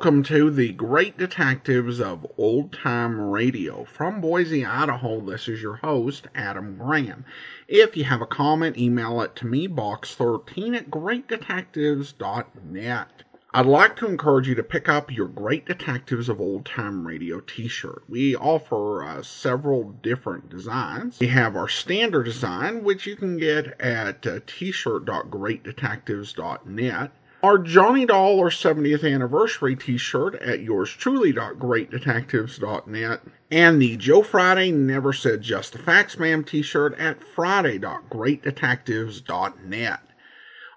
Welcome to the Great Detectives of Old Time Radio. From Boise, Idaho, this is your host, Adam Graham. If you have a comment, email it to me, box13 at greatdetectives.net. I'd like to encourage you to pick up your Great Detectives of Old Time Radio t shirt. We offer uh, several different designs. We have our standard design, which you can get at uh, t-shirt.greatdetectives.net. Our Johnny Dollar 70th anniversary t-shirt at yours truly.greatdetectives.net and the Joe Friday Never Said Just the Facts Ma'am t-shirt at friday.greatdetectives.net.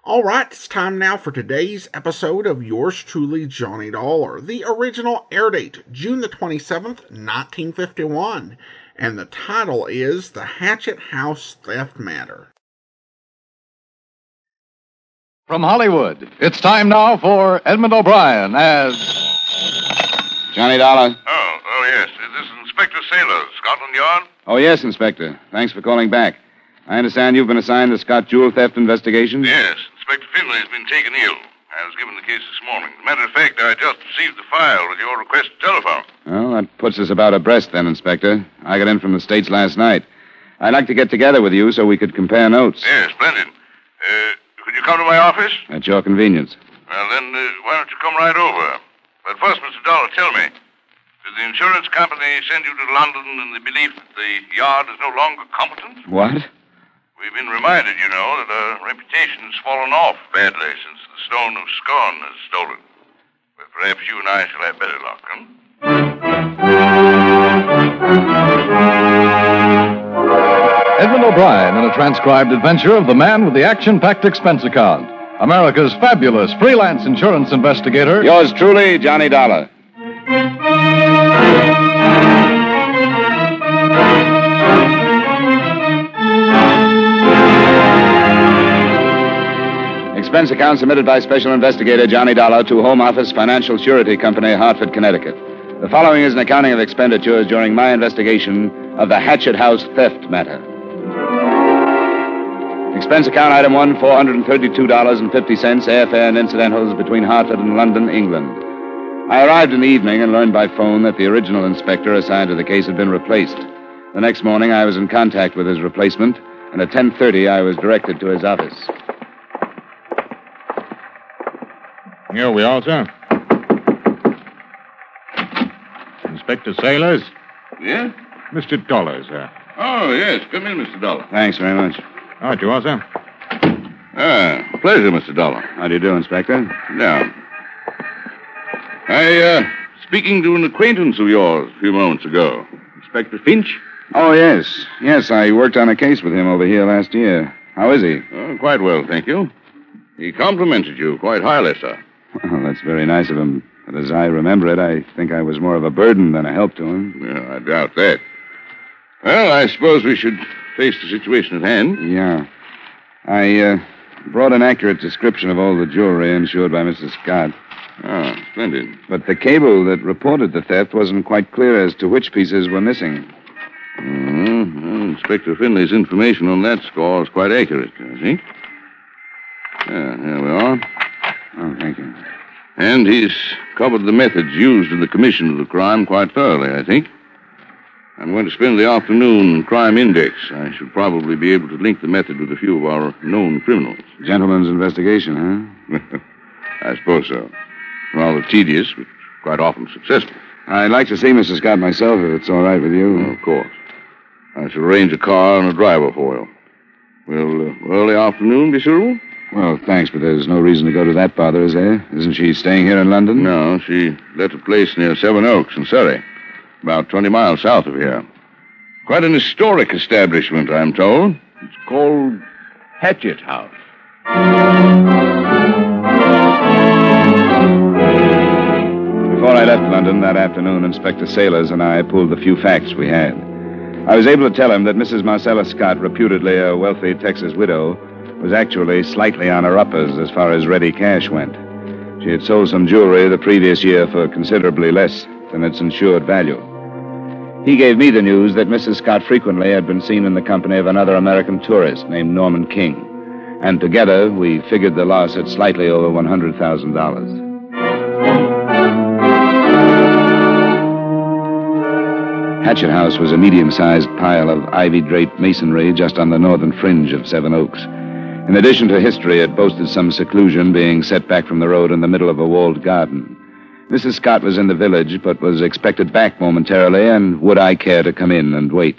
All right, it's time now for today's episode of yours truly, Johnny Dollar. The original air date, June the 27th, 1951, and the title is The Hatchet House Theft Matter. From Hollywood, it's time now for Edmond O'Brien as. Johnny Dollar. Oh, oh yes. Is this is Inspector Sailor, Scotland Yard. Oh, yes, Inspector. Thanks for calling back. I understand you've been assigned to Scott Jewel theft investigation? Yes, Inspector Finley has been taken ill. I was given the case this morning. As a matter of fact, I just received the file with your request to telephone. Well, that puts us about abreast then, Inspector. I got in from the States last night. I'd like to get together with you so we could compare notes. Yes, splendid. Uh, could you come to my office? At your convenience. Well, then, uh, why don't you come right over? But first, Mr. Dollar, tell me, did the insurance company send you to London in the belief that the yard is no longer competent? What? We've been reminded, you know, that our reputation has fallen off badly since the Stone of Scone was stolen. But perhaps you and I shall have better luck, huh? Edmond O'Brien in a transcribed adventure of the man with the action packed expense account. America's fabulous freelance insurance investigator. Yours truly, Johnny Dollar. Expense account submitted by Special Investigator Johnny Dollar to Home Office Financial Surety Company, Hartford, Connecticut. The following is an accounting of expenditures during my investigation of the Hatchet House theft matter. Expense account item one, $432.50, airfare and incidentals between Hartford and London, England. I arrived in the evening and learned by phone that the original inspector assigned to the case had been replaced. The next morning I was in contact with his replacement, and at 10:30 I was directed to his office. Here we are, sir. Inspector Sailors, Yeah? Mr. Dollar, sir. Oh, yes. Come in, Mr. Dollar. Thanks very much. Right you are, sir. Ah, pleasure, Mr. Dollar. How do you do, Inspector? Now, I, uh, speaking to an acquaintance of yours a few moments ago. Inspector Finch? Oh, yes. Yes, I worked on a case with him over here last year. How is he? Oh, quite well, thank you. He complimented you quite highly, sir. Well, that's very nice of him. But as I remember it, I think I was more of a burden than a help to him. Yeah, I doubt that. Well, I suppose we should face the situation at hand. Yeah. I uh, brought an accurate description of all the jewelry insured by Mrs. Scott. Ah, splendid. But the cable that reported the theft wasn't quite clear as to which pieces were missing. Mm-hmm. Well, Inspector Finley's information on that score is quite accurate, I think. Yeah, here we are. Oh, thank you. And he's covered the methods used in the commission of the crime quite thoroughly, I think. I'm going to spend the afternoon in Crime Index. I should probably be able to link the method with a few of our known criminals. Gentleman's investigation, huh? I suppose so. Rather tedious, but quite often successful. I'd like to see Mrs. Scott myself, if it's all right with you. of course. I shall arrange a car and a driver for you. Will uh, early afternoon be suitable? Well, thanks, but there's no reason to go to that bother, is there? Isn't she staying here in London? No, she let a place near Sevenoaks in Surrey, about 20 miles south of here. Quite an historic establishment, I'm told. It's called Hatchet House. Before I left London that afternoon, Inspector Sailors and I pulled the few facts we had. I was able to tell him that Mrs. Marcella Scott, reputedly a wealthy Texas widow, was actually slightly on her uppers as far as ready cash went. She had sold some jewelry the previous year for considerably less than its insured value. He gave me the news that Mrs. Scott frequently had been seen in the company of another American tourist named Norman King. And together, we figured the loss at slightly over $100,000. Hatchet House was a medium sized pile of ivy draped masonry just on the northern fringe of Sevenoaks. In addition to history, it boasted some seclusion, being set back from the road in the middle of a walled garden. Mrs. Scott was in the village, but was expected back momentarily, and would I care to come in and wait?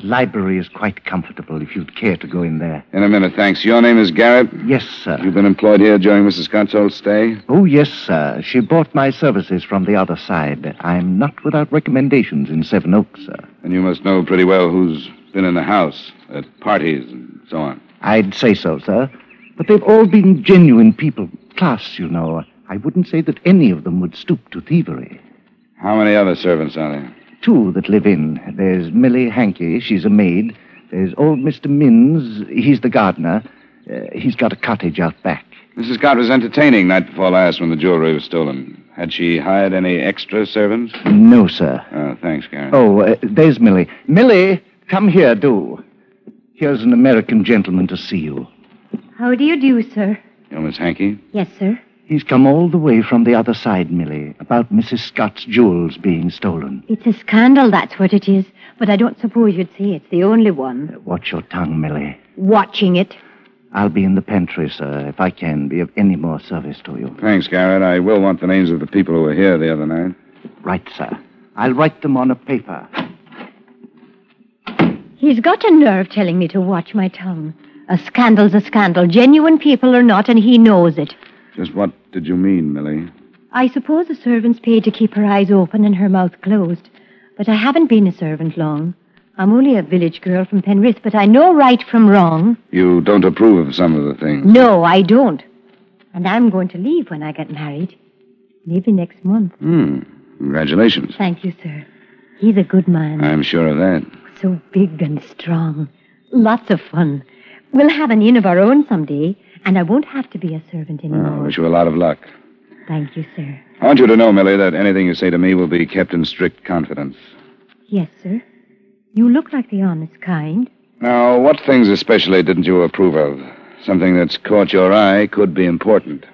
The library is quite comfortable if you'd care to go in there. In a minute, thanks. Your name is Garrett? Yes, sir. You've been employed here during Mrs. Scott's whole stay? Oh, yes, sir. She bought my services from the other side. I'm not without recommendations in Sevenoaks, sir. And you must know pretty well who's been in the house, at parties and so on. I'd say so, sir. But they've all been genuine people. Class, you know. I wouldn't say that any of them would stoop to thievery. How many other servants are there? Two that live in. There's Millie Hankey. She's a maid. There's old Mr. Minns. He's the gardener. Uh, he's got a cottage out back. Mrs. Scott was entertaining night before last when the jewelry was stolen. Had she hired any extra servants? No, sir. Oh, thanks, Garrett. Oh, uh, there's Millie. Millie, come here, do. Here's an American gentleman to see you. How do you do, sir? You're Miss Hankey? Yes, sir. He's come all the way from the other side, Millie, about Mrs. Scott's jewels being stolen. It's a scandal, that's what it is. But I don't suppose you'd say it's the only one. Uh, watch your tongue, Millie. Watching it. I'll be in the pantry, sir, if I can be of any more service to you. Thanks, Garrett. I will want the names of the people who were here the other night. Right, sir. I'll write them on a paper. He's got a nerve telling me to watch my tongue. A scandal's a scandal, genuine people or not, and he knows it. Just what did you mean, Millie? I suppose a servant's paid to keep her eyes open and her mouth closed. But I haven't been a servant long. I'm only a village girl from Penrith, but I know right from wrong. You don't approve of some of the things. No, I don't. And I'm going to leave when I get married. Maybe next month. Hmm. Congratulations. Thank you, sir. He's a good man. I'm sure of that. So big and strong. Lots of fun. We'll have an inn of our own someday, and I won't have to be a servant Well, I anymore. wish you a lot of luck. Thank you, sir. I want you to know, Millie, that anything you say to me will be kept in strict confidence. Yes, sir. You look like the honest kind. Now, what things especially didn't you approve of? Something that's caught your eye could be important.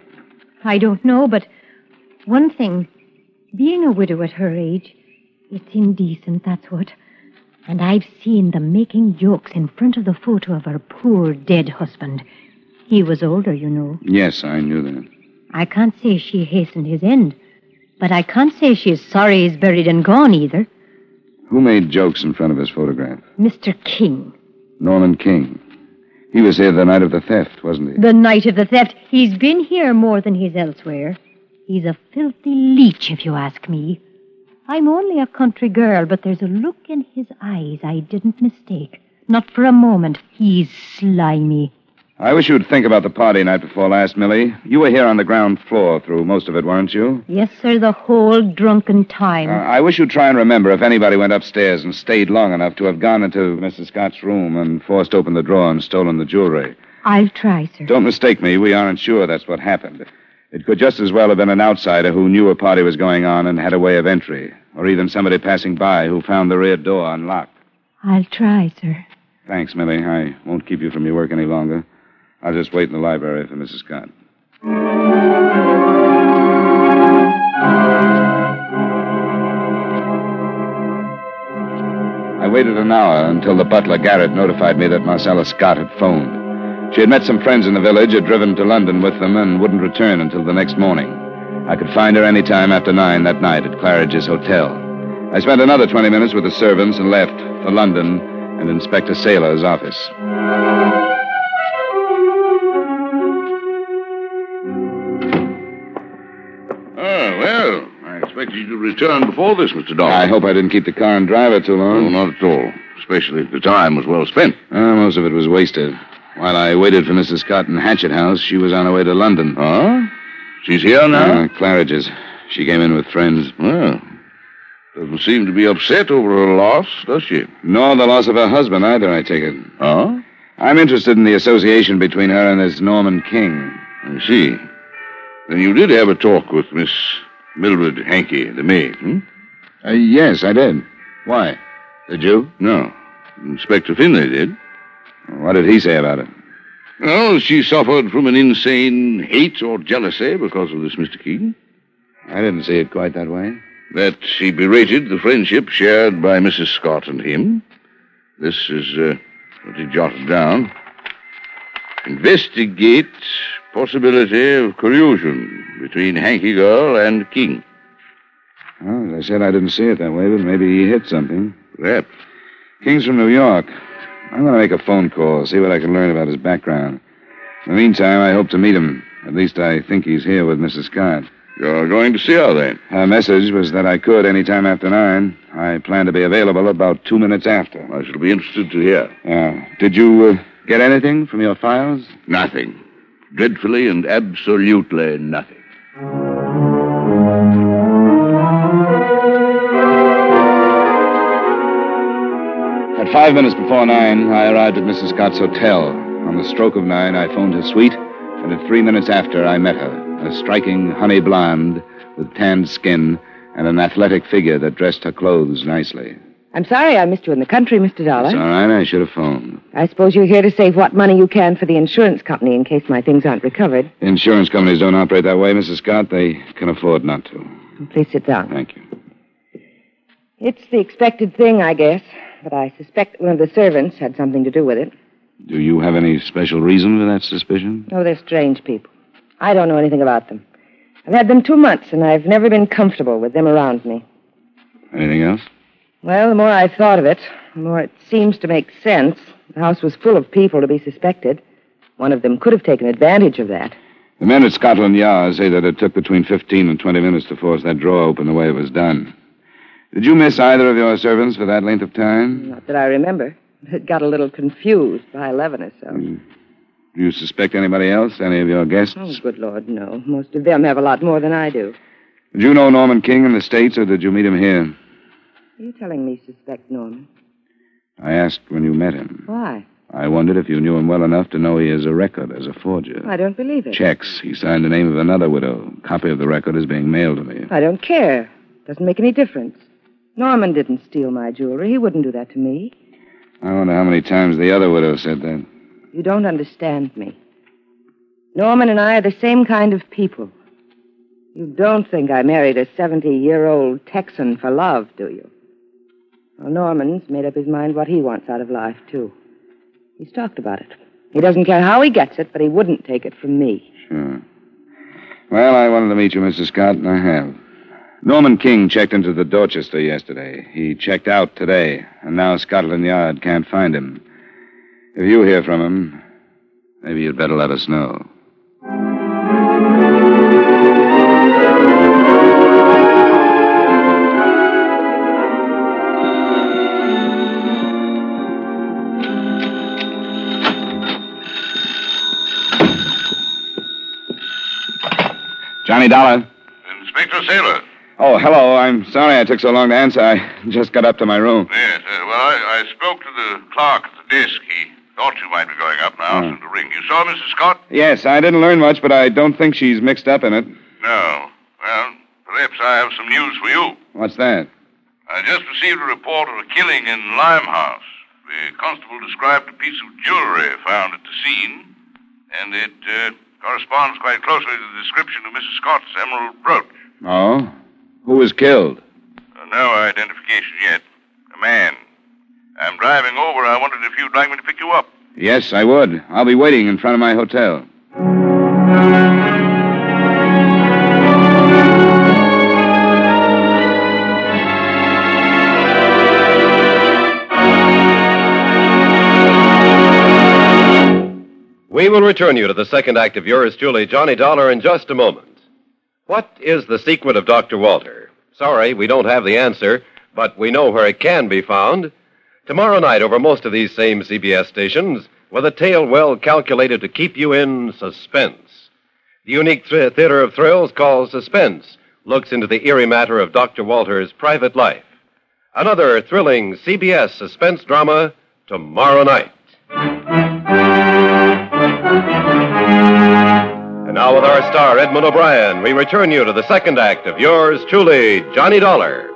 I don't know, but one thing. Being a widow at her age, it's indecent, that's what. And I've seen them making jokes in front of the photo of her poor dead husband. He was older, you know. Yes, I knew that. I can't say she hastened his end. But I can't say she's sorry he's buried and gone either. Who made jokes in front of his photograph? Mr. King. Norman King. He was here the night of the theft, wasn't he? The night of the theft. He's been here more than he's elsewhere. He's a filthy leech, if you ask me. I'm only a country girl, but there's a look in his eyes I didn't mistake. Not for a moment. He's slimy. I wish you'd think about the party night before last, Millie. You were here on the ground floor through most of it, weren't you? Yes, sir, the whole drunken time. Uh, I wish you'd try and remember if anybody went upstairs and stayed long enough to have gone into Mrs. Scott's room and forced open the drawer and stolen the jewelry. I'll try, sir. Don't mistake me. We aren't sure that's what happened. It could just as well have been an outsider who knew a party was going on and had a way of entry, or even somebody passing by who found the rear door unlocked. I'll try, sir. Thanks, Millie. I won't keep you from your work any longer. I'll just wait in the library for Mrs. Scott. I waited an hour until the butler, Garrett, notified me that Marcella Scott had phoned. She had met some friends in the village, had driven to London with them, and wouldn't return until the next morning. I could find her any time after nine that night at Claridge's Hotel. I spent another 20 minutes with the servants and left for London and Inspector Saylor's office. Well, I expected you to return before this, Mr. Dollar. I hope I didn't keep the car and driver too long. No, not at all. Especially if the time was well spent. Uh, most of it was wasted. While I waited for Mrs. Scott in Hatchet House, she was on her way to London. Huh? She's here now? Uh, Claridge's. She came in with friends. Well, doesn't seem to be upset over her loss, does she? Nor the loss of her husband either, I take it. Huh? I'm interested in the association between her and this Norman King. I see. Then you did have a talk with Miss Mildred Hankey, the maid, hmm? Uh, yes, I did. Why? Did you? No. Inspector Finlay did. What did he say about it? Well, she suffered from an insane hate or jealousy because of this Mr. Keaton. I didn't see it quite that way. that she berated the friendship shared by Mrs. Scott and him. This is uh, what he jotted down. Investigate possibility of collusion between Hankey Girl and King. Well, as I said, I didn't see it that way, but maybe he hit something. Perhaps. King's from New York. I'm going to make a phone call, see what I can learn about his background. In the meantime, I hope to meet him. At least I think he's here with Mrs. Scott. You're going to see her then? Her message was that I could any time after nine. I plan to be available about two minutes after. I shall be interested to hear. Yeah. Did you uh, get anything from your files? Nothing. Dreadfully and absolutely nothing. At five minutes before nine, I arrived at Mrs. Scott's hotel. On the stroke of nine, I phoned her suite, and at three minutes after, I met her. A striking honey blonde with tanned skin and an athletic figure that dressed her clothes nicely. I'm sorry I missed you in the country, Mr. Dollar. It's all right. I should have phoned. I suppose you're here to save what money you can for the insurance company in case my things aren't recovered. Insurance companies don't operate that way, Mrs. Scott. They can afford not to. Please sit down. Thank you. It's the expected thing, I guess, but I suspect one of the servants had something to do with it. Do you have any special reason for that suspicion? Oh, they're strange people. I don't know anything about them. I've had them two months, and I've never been comfortable with them around me. Anything else? Well, the more I've thought of it, the more it seems to make sense. The house was full of people to be suspected. One of them could have taken advantage of that. The men at Scotland Yard say that it took between 15 and 20 minutes to force that drawer open the way it was done. Did you miss either of your servants for that length of time? Not that I remember. It got a little confused by 11 or so. Hmm. Do you suspect anybody else? Any of your guests? Oh, good Lord, no. Most of them have a lot more than I do. Did you know Norman King in the States, or did you meet him here? Are you telling me suspect Norman? I asked when you met him. Why? I wondered if you knew him well enough to know he has a record as a forger. I don't believe it. Checks. He signed the name of another widow. Copy of the record is being mailed to me. I don't care. Doesn't make any difference. Norman didn't steal my jewelry. He wouldn't do that to me. I wonder how many times the other widow said that. You don't understand me. Norman and I are the same kind of people. You don't think I married a 70 year old Texan for love, do you? Well, Norman's made up his mind what he wants out of life, too. He's talked about it. He doesn't care how he gets it, but he wouldn't take it from me. Sure. Well, I wanted to meet you, Mr. Scott, and I have. Norman King checked into the Dorchester yesterday. He checked out today, and now Scotland Yard can't find him. If you hear from him, maybe you'd better let us know. Johnny Dollar. Inspector Sailor. Oh, hello. I'm sorry I took so long to answer. I just got up to my room. Yes, uh, well, I, I spoke to the clerk at the desk. He thought you might be going up and I asked him to ring. You saw Mrs. Scott? Yes, I didn't learn much, but I don't think she's mixed up in it. No. Well, perhaps I have some news for you. What's that? I just received a report of a killing in Limehouse. The constable described a piece of jewelry found at the scene, and it uh, corresponds quite closely to the description of Mrs. Scott's emerald brooch. Oh? Who was killed? Uh, no identification yet. A man. I'm driving over. I wondered if you'd like me to pick you up. Yes, I would. I'll be waiting in front of my hotel. Return you to the second act of yours truly, Johnny Dollar, in just a moment. What is the secret of Dr. Walter? Sorry, we don't have the answer, but we know where it can be found. Tomorrow night, over most of these same CBS stations, with a tale well calculated to keep you in suspense. The unique th- theater of thrills called Suspense looks into the eerie matter of Dr. Walter's private life. Another thrilling CBS suspense drama tomorrow night. And now, with our star, Edmond O'Brien, we return you to the second act of yours truly, Johnny Dollar.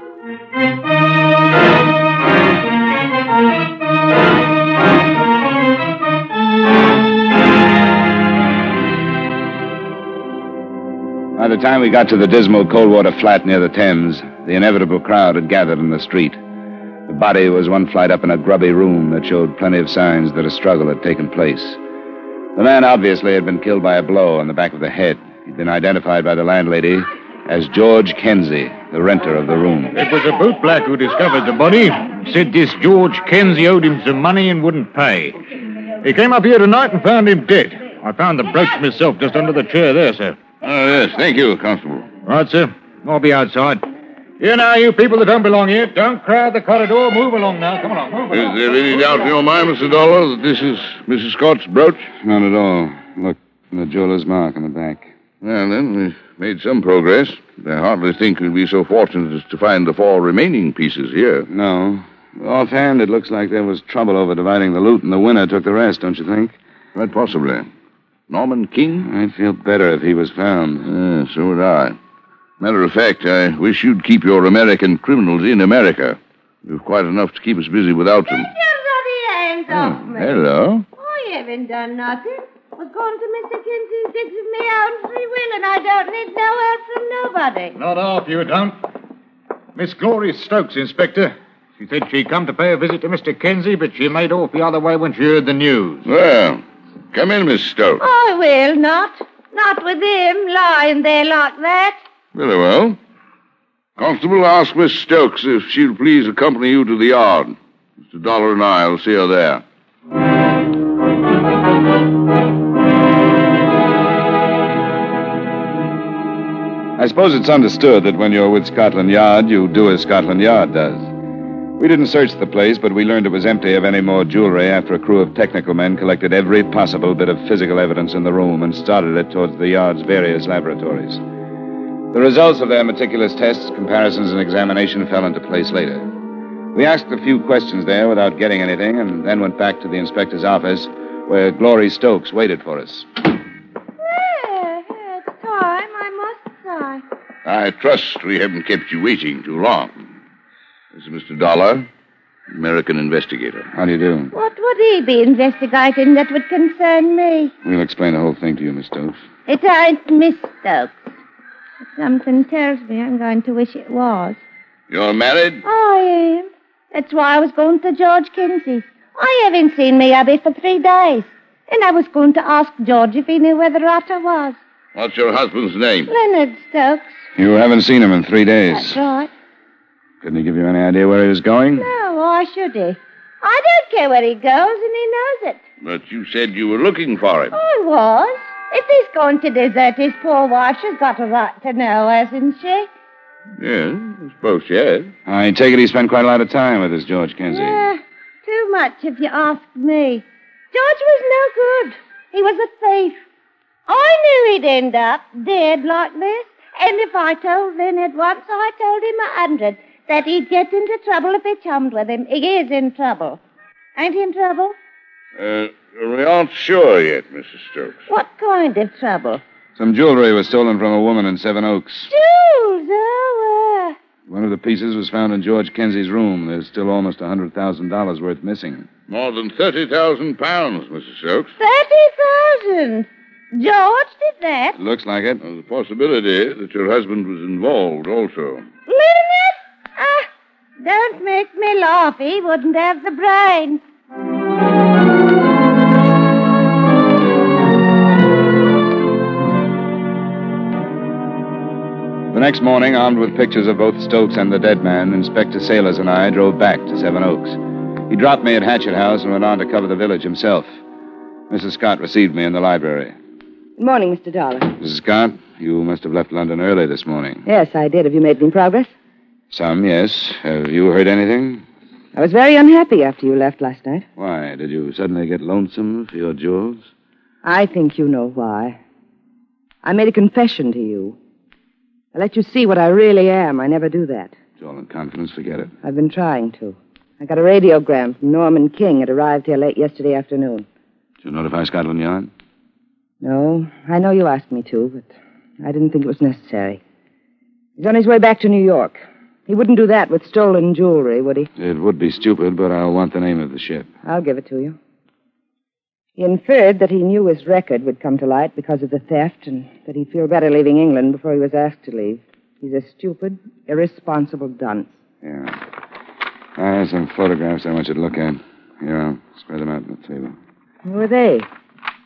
By the time we got to the dismal Coldwater flat near the Thames, the inevitable crowd had gathered in the street. The body was one flight up in a grubby room that showed plenty of signs that a struggle had taken place. The man obviously had been killed by a blow on the back of the head. He'd been identified by the landlady as George Kenzie, the renter of the room. It was a bootblack who discovered the body. Said this George Kenzie owed him some money and wouldn't pay. He came up here tonight and found him dead. I found the brooch myself just under the chair there, sir. Oh, yes. Thank you, Constable. Right, sir. I'll be outside. Here now, you people that don't belong here, don't crowd the corridor. Move along now. Come along, move Is there any doubt in your mind, Mr. Dollar, that this is Mrs. Scott's brooch? Not at all. Look, the jeweler's mark on the back. Well, then, we've made some progress. I hardly think we'll be so fortunate as to find the four remaining pieces here. No. Offhand, it looks like there was trouble over dividing the loot, and the winner took the rest, don't you think? Quite possibly. Norman King? I'd feel better if he was found. Yeah, so would I. Matter of fact, I wish you'd keep your American criminals in America. You've quite enough to keep us busy without them. hands oh, off me. Hello. Oh, I haven't done nothing. I was going to Mr. Kinsey's digs of me own free will, and I don't need no help from nobody. Not half, you don't. Miss Glory Stokes, Inspector. She said she'd come to pay a visit to Mr. Kenzie, but she made off the other way when she heard the news. Well, come in, Miss Stokes. I will not. Not with him lying there like that. Very well. Constable, ask Miss Stokes if she'll please accompany you to the yard. Mr. Dollar and I will see her there. I suppose it's understood that when you're with Scotland Yard, you do as Scotland Yard does. We didn't search the place, but we learned it was empty of any more jewelry after a crew of technical men collected every possible bit of physical evidence in the room and started it towards the yard's various laboratories. The results of their meticulous tests, comparisons, and examination fell into place later. We asked a few questions there without getting anything, and then went back to the inspector's office, where Glory Stokes waited for us. Yeah, yeah, it's time. I must say. I trust we haven't kept you waiting too long. This is Mr. Dollar, American investigator. How do you do? What would he be investigating that would concern me? We'll explain the whole thing to you, Miss Stokes. It ain't Miss Stokes. But something tells me I'm going to wish it was. You're married? I am. That's why I was going to George Kinsey. I haven't seen me hubby for three days. And I was going to ask George if he knew where the rotter was. What's your husband's name? Leonard Stokes. You haven't seen him in three days. That's right. Couldn't he give you any idea where he was going? No, why should he? I don't care where he goes, and he knows it. But you said you were looking for him. I was. If he's going to desert his poor wife, she's got a right to know, hasn't she? Yes, I suppose she has. I take it he spent quite a lot of time with this George Kinsey. Yeah, too much if you ask me. George was no good. He was a thief. I knew he'd end up dead like this. And if I told Leonard once, I told him a hundred that he'd get into trouble if he chummed with him. He is in trouble. Ain't he in trouble? Uh, we aren't sure yet, Mrs. Stokes. What kind of trouble? Some jewelry was stolen from a woman in Seven Oaks. Jewels, oh, uh, One of the pieces was found in George Kenzie's room. There's still almost a $100,000 worth missing. More than 30,000 pounds, Mrs. Stokes. thirty thousand. George did that. It looks like it. There's a possibility that your husband was involved also. Leonard? Ah, don't make me laugh. He wouldn't have the brains. Next morning, armed with pictures of both Stokes and the dead man, Inspector Sailors and I drove back to Sevenoaks. He dropped me at Hatchet House and went on to cover the village himself. Mrs. Scott received me in the library. Good morning, Mr. Dollar. Mrs. Scott, you must have left London early this morning. Yes, I did. Have you made any progress? Some, yes. Have you heard anything? I was very unhappy after you left last night. Why? Did you suddenly get lonesome for your jewels? I think you know why. I made a confession to you. I let you see what I really am. I never do that. It's all in confidence. Forget it. I've been trying to. I got a radiogram from Norman King. It arrived here late yesterday afternoon. Did you notify Scotland Yard? No, I know you asked me to, but I didn't think it was necessary. He's on his way back to New York. He wouldn't do that with stolen jewelry, would he? It would be stupid, but I'll want the name of the ship. I'll give it to you. He inferred that he knew his record would come to light because of the theft and that he'd feel better leaving England before he was asked to leave. He's a stupid, irresponsible dunce. Yeah. I have some photographs I want you to look at. Here, I'll spread them out on the table. Who are they?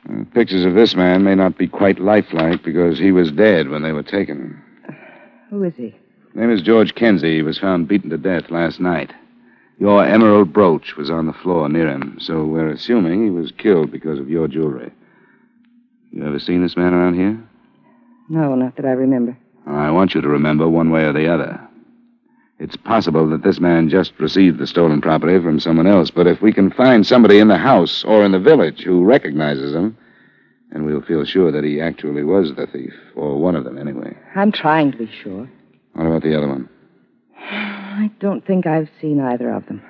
Uh, pictures of this man may not be quite lifelike because he was dead when they were taken. Who is he? His name is George Kenzie. He was found beaten to death last night. Your emerald brooch was on the floor near him, so we're assuming he was killed because of your jewelry. You ever seen this man around here? No, not that I remember. I want you to remember one way or the other. It's possible that this man just received the stolen property from someone else, but if we can find somebody in the house or in the village who recognizes him, then we'll feel sure that he actually was the thief, or one of them anyway. I'm trying to be sure. What about the other one? I don't think I've seen either of them.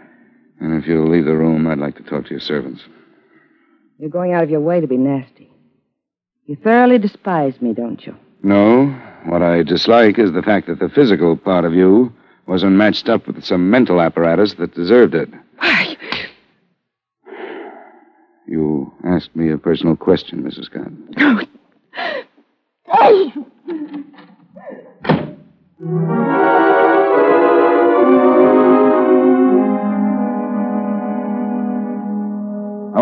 And if you'll leave the room, I'd like to talk to your servants. You're going out of your way to be nasty. You thoroughly despise me, don't you? No. What I dislike is the fact that the physical part of you wasn't matched up with some mental apparatus that deserved it. Why? You asked me a personal question, Mrs. Scott. I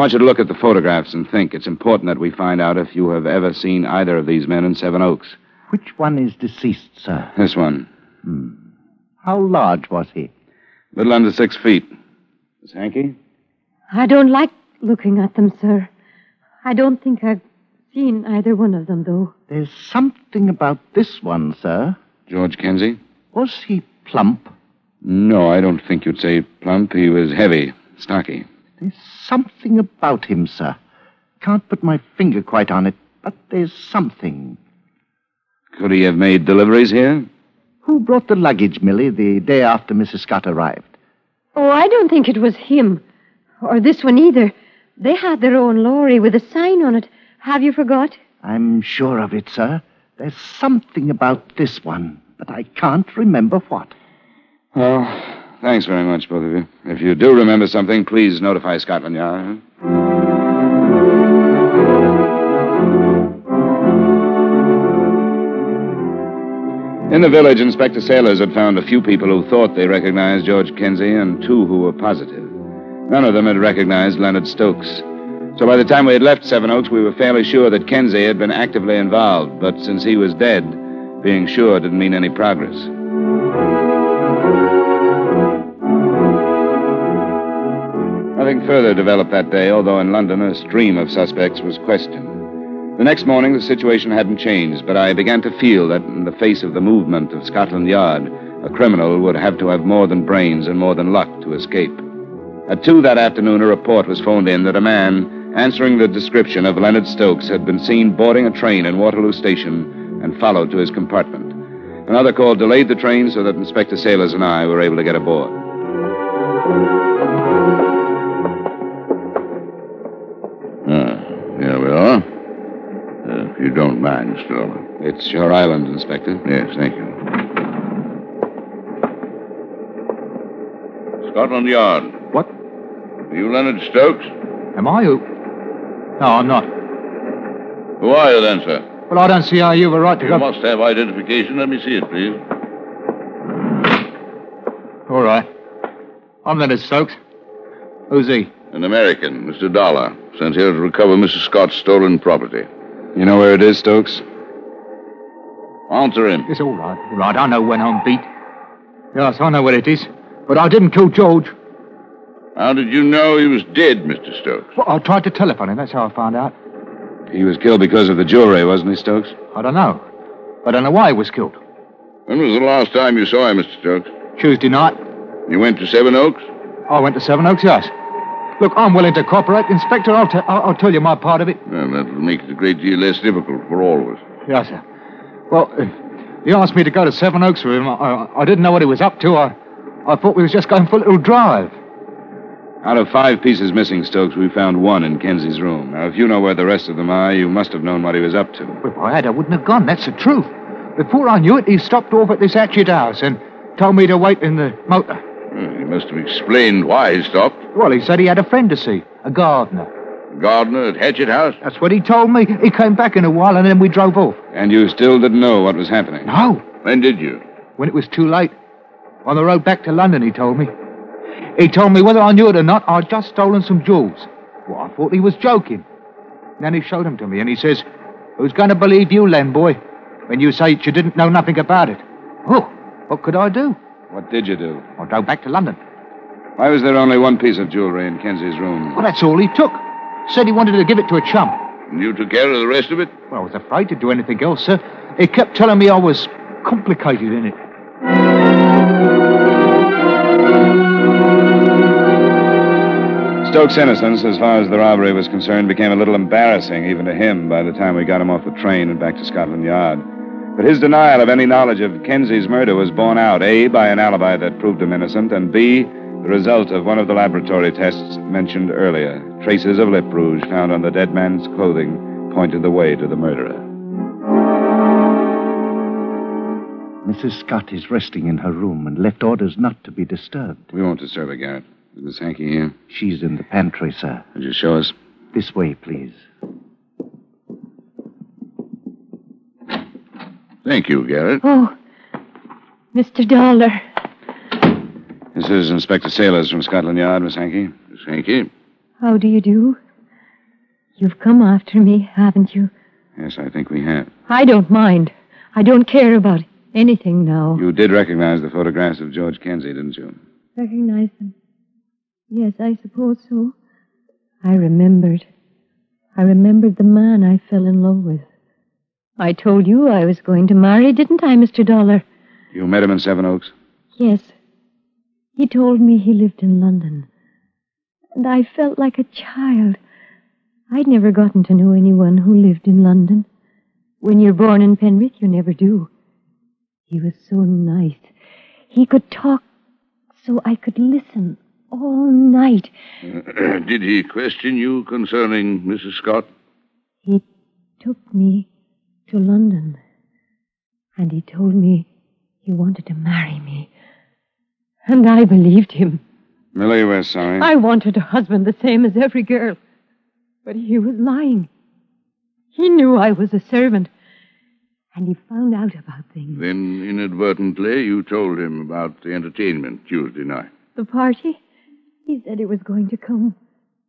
want you to look at the photographs and think. It's important that we find out if you have ever seen either of these men in Sevenoaks. Which one is deceased, sir? This one. Hmm. How large was he? Little under six feet. Miss Hankey? I don't like looking at them, sir. I don't think I've seen either one of them, though. There's something about this one, sir. George Kenzie? Was he plump? No, I don't think you'd say plump. He was heavy, stocky. There's something about him, sir. Can't put my finger quite on it, but there's something. Could he have made deliveries here? Who brought the luggage, Millie, the day after Mrs. Scott arrived? Oh, I don't think it was him. Or this one either. They had their own lorry with a sign on it. Have you forgot? I'm sure of it, sir. There's something about this one, but I can't remember what. Well, thanks very much, both of you. If you do remember something, please notify Scotland Yard. In the village, Inspector Sailors had found a few people who thought they recognized George Kenzie and two who were positive. None of them had recognized Leonard Stokes. So by the time we had left Sevenoaks, we were fairly sure that Kenzie had been actively involved. But since he was dead, being sure didn't mean any progress. Nothing further developed that day, although in London a stream of suspects was questioned. The next morning, the situation hadn't changed, but I began to feel that in the face of the movement of Scotland Yard, a criminal would have to have more than brains and more than luck to escape. At two that afternoon, a report was phoned in that a man answering the description of Leonard Stokes had been seen boarding a train in Waterloo Station and followed to his compartment. Another call delayed the train so that Inspector Sailors and I were able to get aboard. You don't mind, Mr. Dollar. It's your island, Inspector. Yes, thank you. Scotland Yard. What? Are you Leonard Stokes? Am I who? No, I'm not. Who are you then, sir? Well, I don't see how you've a right to You go. must have identification. Let me see it, please. All right. I'm Leonard Stokes. Who's he? An American, Mr. Dollar, sent here to recover Mrs. Scott's stolen property. You know where it is, Stokes? Answer him. It's all right. All right, I know when I'm beat. Yes, I know where it is. But I didn't kill George. How did you know he was dead, Mr. Stokes? Well, I tried to telephone him. That's how I found out. He was killed because of the jewelry, wasn't he, Stokes? I don't know. I don't know why he was killed. When was the last time you saw him, Mr. Stokes? Tuesday night, You went to Sevenoaks? I went to Sevenoaks, yes. Look, I'm willing to cooperate. Inspector, I'll, te- I'll, I'll tell you my part of it. Well, that will make it a great deal less difficult for all of us. Yes, sir. Well, uh, he asked me to go to Sevenoaks with him. I, I, I didn't know what he was up to. I, I thought we was just going for a little drive. Out of five pieces missing, Stokes, we found one in Kenzie's room. Now, if you know where the rest of them are, you must have known what he was up to. Well, if I had, I wouldn't have gone. That's the truth. Before I knew it, he stopped off at this Hatchet house and told me to wait in the motor. Well, he must have explained why he stopped. Well, he said he had a friend to see, a gardener. Gardener at Hatchet House? That's what he told me. He came back in a while and then we drove off. And you still didn't know what was happening? No. When did you? when it was too late. On the road back to London, he told me. He told me whether I knew it or not, I'd just stolen some jewels. Well, I thought he was joking. Then he showed them to me, and he says, Who's going to believe you, Len boy, when you say you didn't know nothing about it? Oh, what could I do? What did you do? I drove back to London. Why was there only one piece of jewelry in Kenzie's room? Well, that's all he took. Said he wanted to give it to a chum. And you took care of the rest of it? Well, I was afraid to do anything else, sir. He kept telling me I was complicated in it. Stokes' innocence, as far as the robbery was concerned, became a little embarrassing even to him by the time we got him off the train and back to Scotland Yard. But his denial of any knowledge of Kenzie's murder was borne out, A, by an alibi that proved him innocent, and B, the result of one of the laboratory tests mentioned earlier. Traces of lip rouge found on the dead man's clothing pointed the way to the murderer. Mrs. Scott is resting in her room and left orders not to be disturbed. We won't disturb her, Garrett. Is Miss Hankey here? She's in the pantry, sir. Would you show us? This way, please. Thank you, Garrett. Oh, Mr. Dollar. This is Inspector Sailors from Scotland Yard, Miss Hankey. Miss Hankey? How do you do? You've come after me, haven't you? Yes, I think we have. I don't mind. I don't care about anything now. You did recognize the photographs of George Kenzie, didn't you? Recognize them? Yes, I suppose so. I remembered. I remembered the man I fell in love with. I told you I was going to marry, didn't I, Mr. Dollar? You met him in Sevenoaks? Yes. He told me he lived in London. And I felt like a child. I'd never gotten to know anyone who lived in London. When you're born in Penrith, you never do. He was so nice. He could talk so I could listen all night. Did he question you concerning Mrs. Scott? He took me to London. And he told me he wanted to marry me. And I believed him. Millie, we're sorry. I wanted a husband the same as every girl. But he was lying. He knew I was a servant. And he found out about things. Then, inadvertently, you told him about the entertainment Tuesday night. The party? He said he was going to come.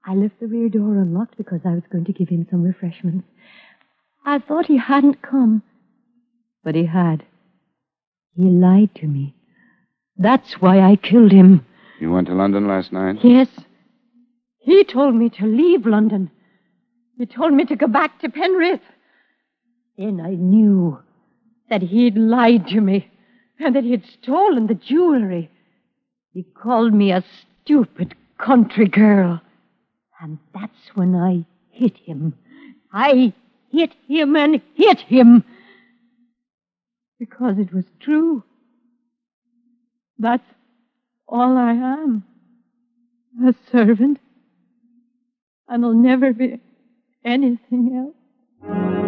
I left the rear door unlocked because I was going to give him some refreshments. I thought he hadn't come. But he had. He lied to me. That's why I killed him. You went to London last night? Yes. He told me to leave London. He told me to go back to Penrith. Then I knew that he'd lied to me and that he'd stolen the jewelry. He called me a stupid country girl. And that's when I hit him. I hit him and hit him. Because it was true. That's all I am. A servant. And I'll never be anything else.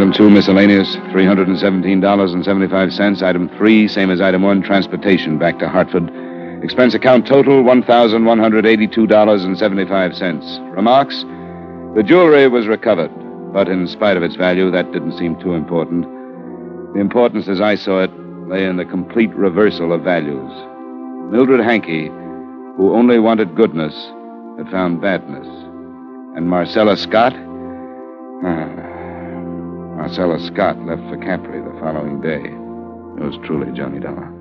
Item two, miscellaneous, $317.75. Item three, same as item one, transportation back to Hartford. Expense account total, $1,182.75. Remarks? The jewelry was recovered, but in spite of its value, that didn't seem too important. The importance, as I saw it, lay in the complete reversal of values. Mildred Hankey, who only wanted goodness, had found badness. And Marcella Scott? Ah, Marcella Scott left for Capri the following day. Yours truly, Johnny Dollar.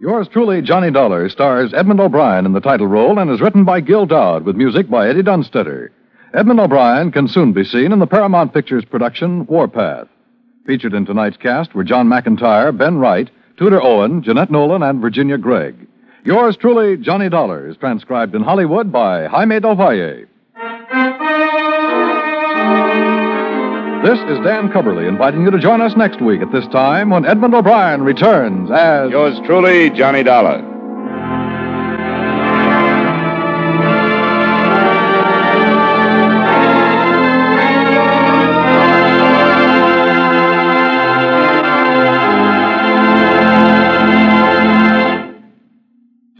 Yours truly, Johnny Dollar, stars Edmond O'Brien in the title role and is written by Gil Doud with music by Eddie Dunstedter. Edmond O'Brien can soon be seen in the Paramount Pictures production Warpath. Featured in tonight's cast were John McIntire, Ben Wright, Tudor Owen, Jeanette Nolan, and Virginia Gregg. Yours truly, Johnny Dollar, is transcribed in Hollywood by Jaime Del Valle. This is Dan Cubberly inviting you to join us next week at this time when Edmond O'Brien returns as. Yours truly, Johnny Dollar.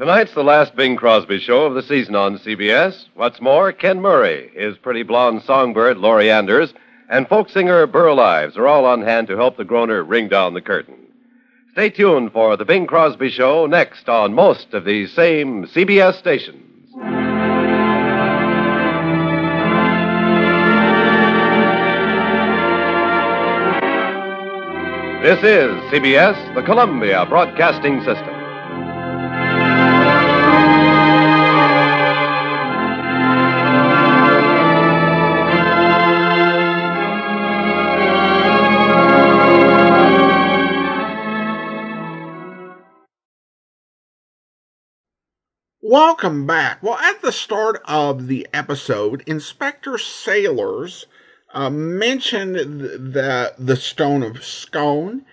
Tonight's the last Bing Crosby show of the season on CBS. What's more, Ken Murray, his pretty blonde songbird, Laurie Anders, and folk singer Burl Ives are all on hand to help the groaner ring down the curtain. Stay tuned for the Bing Crosby Show next on most of these same CBS stations. This is CBS, the Columbia Broadcasting System. Welcome back. Well, at the start of the episode, Inspector Sailors uh, mentioned the the stone of scone,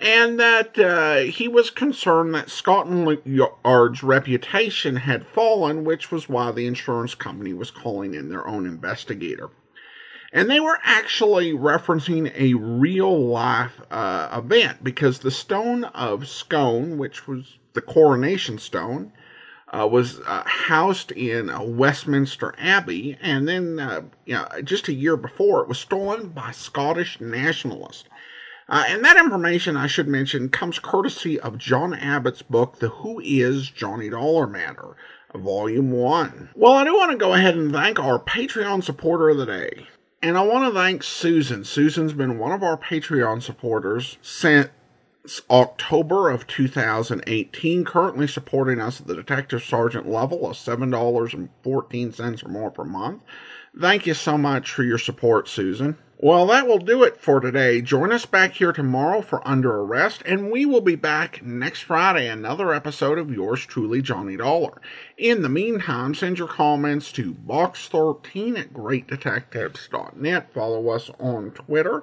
and that uh, he was concerned that Scotland Yard's reputation had fallen, which was why the insurance company was calling in their own investigator. And they were actually referencing a real life uh, event because the stone of scone, which was the coronation stone, uh, was uh, housed in uh, Westminster Abbey, and then uh, you know, just a year before, it was stolen by Scottish nationalists. Uh, and that information, I should mention, comes courtesy of John Abbott's book, The Who Is Johnny Dollar Matter, Volume 1. Well, I do want to go ahead and thank our Patreon supporter of the day. And I want to thank Susan. Susan's been one of our Patreon supporters since October of 2018, currently supporting us at the detective sergeant level of $7.14 or more per month. Thank you so much for your support, Susan. Well, that will do it for today. Join us back here tomorrow for Under Arrest, and we will be back next Friday, another episode of yours truly, Johnny Dollar. In the meantime, send your comments to box13 at greatdetectives.net. Follow us on Twitter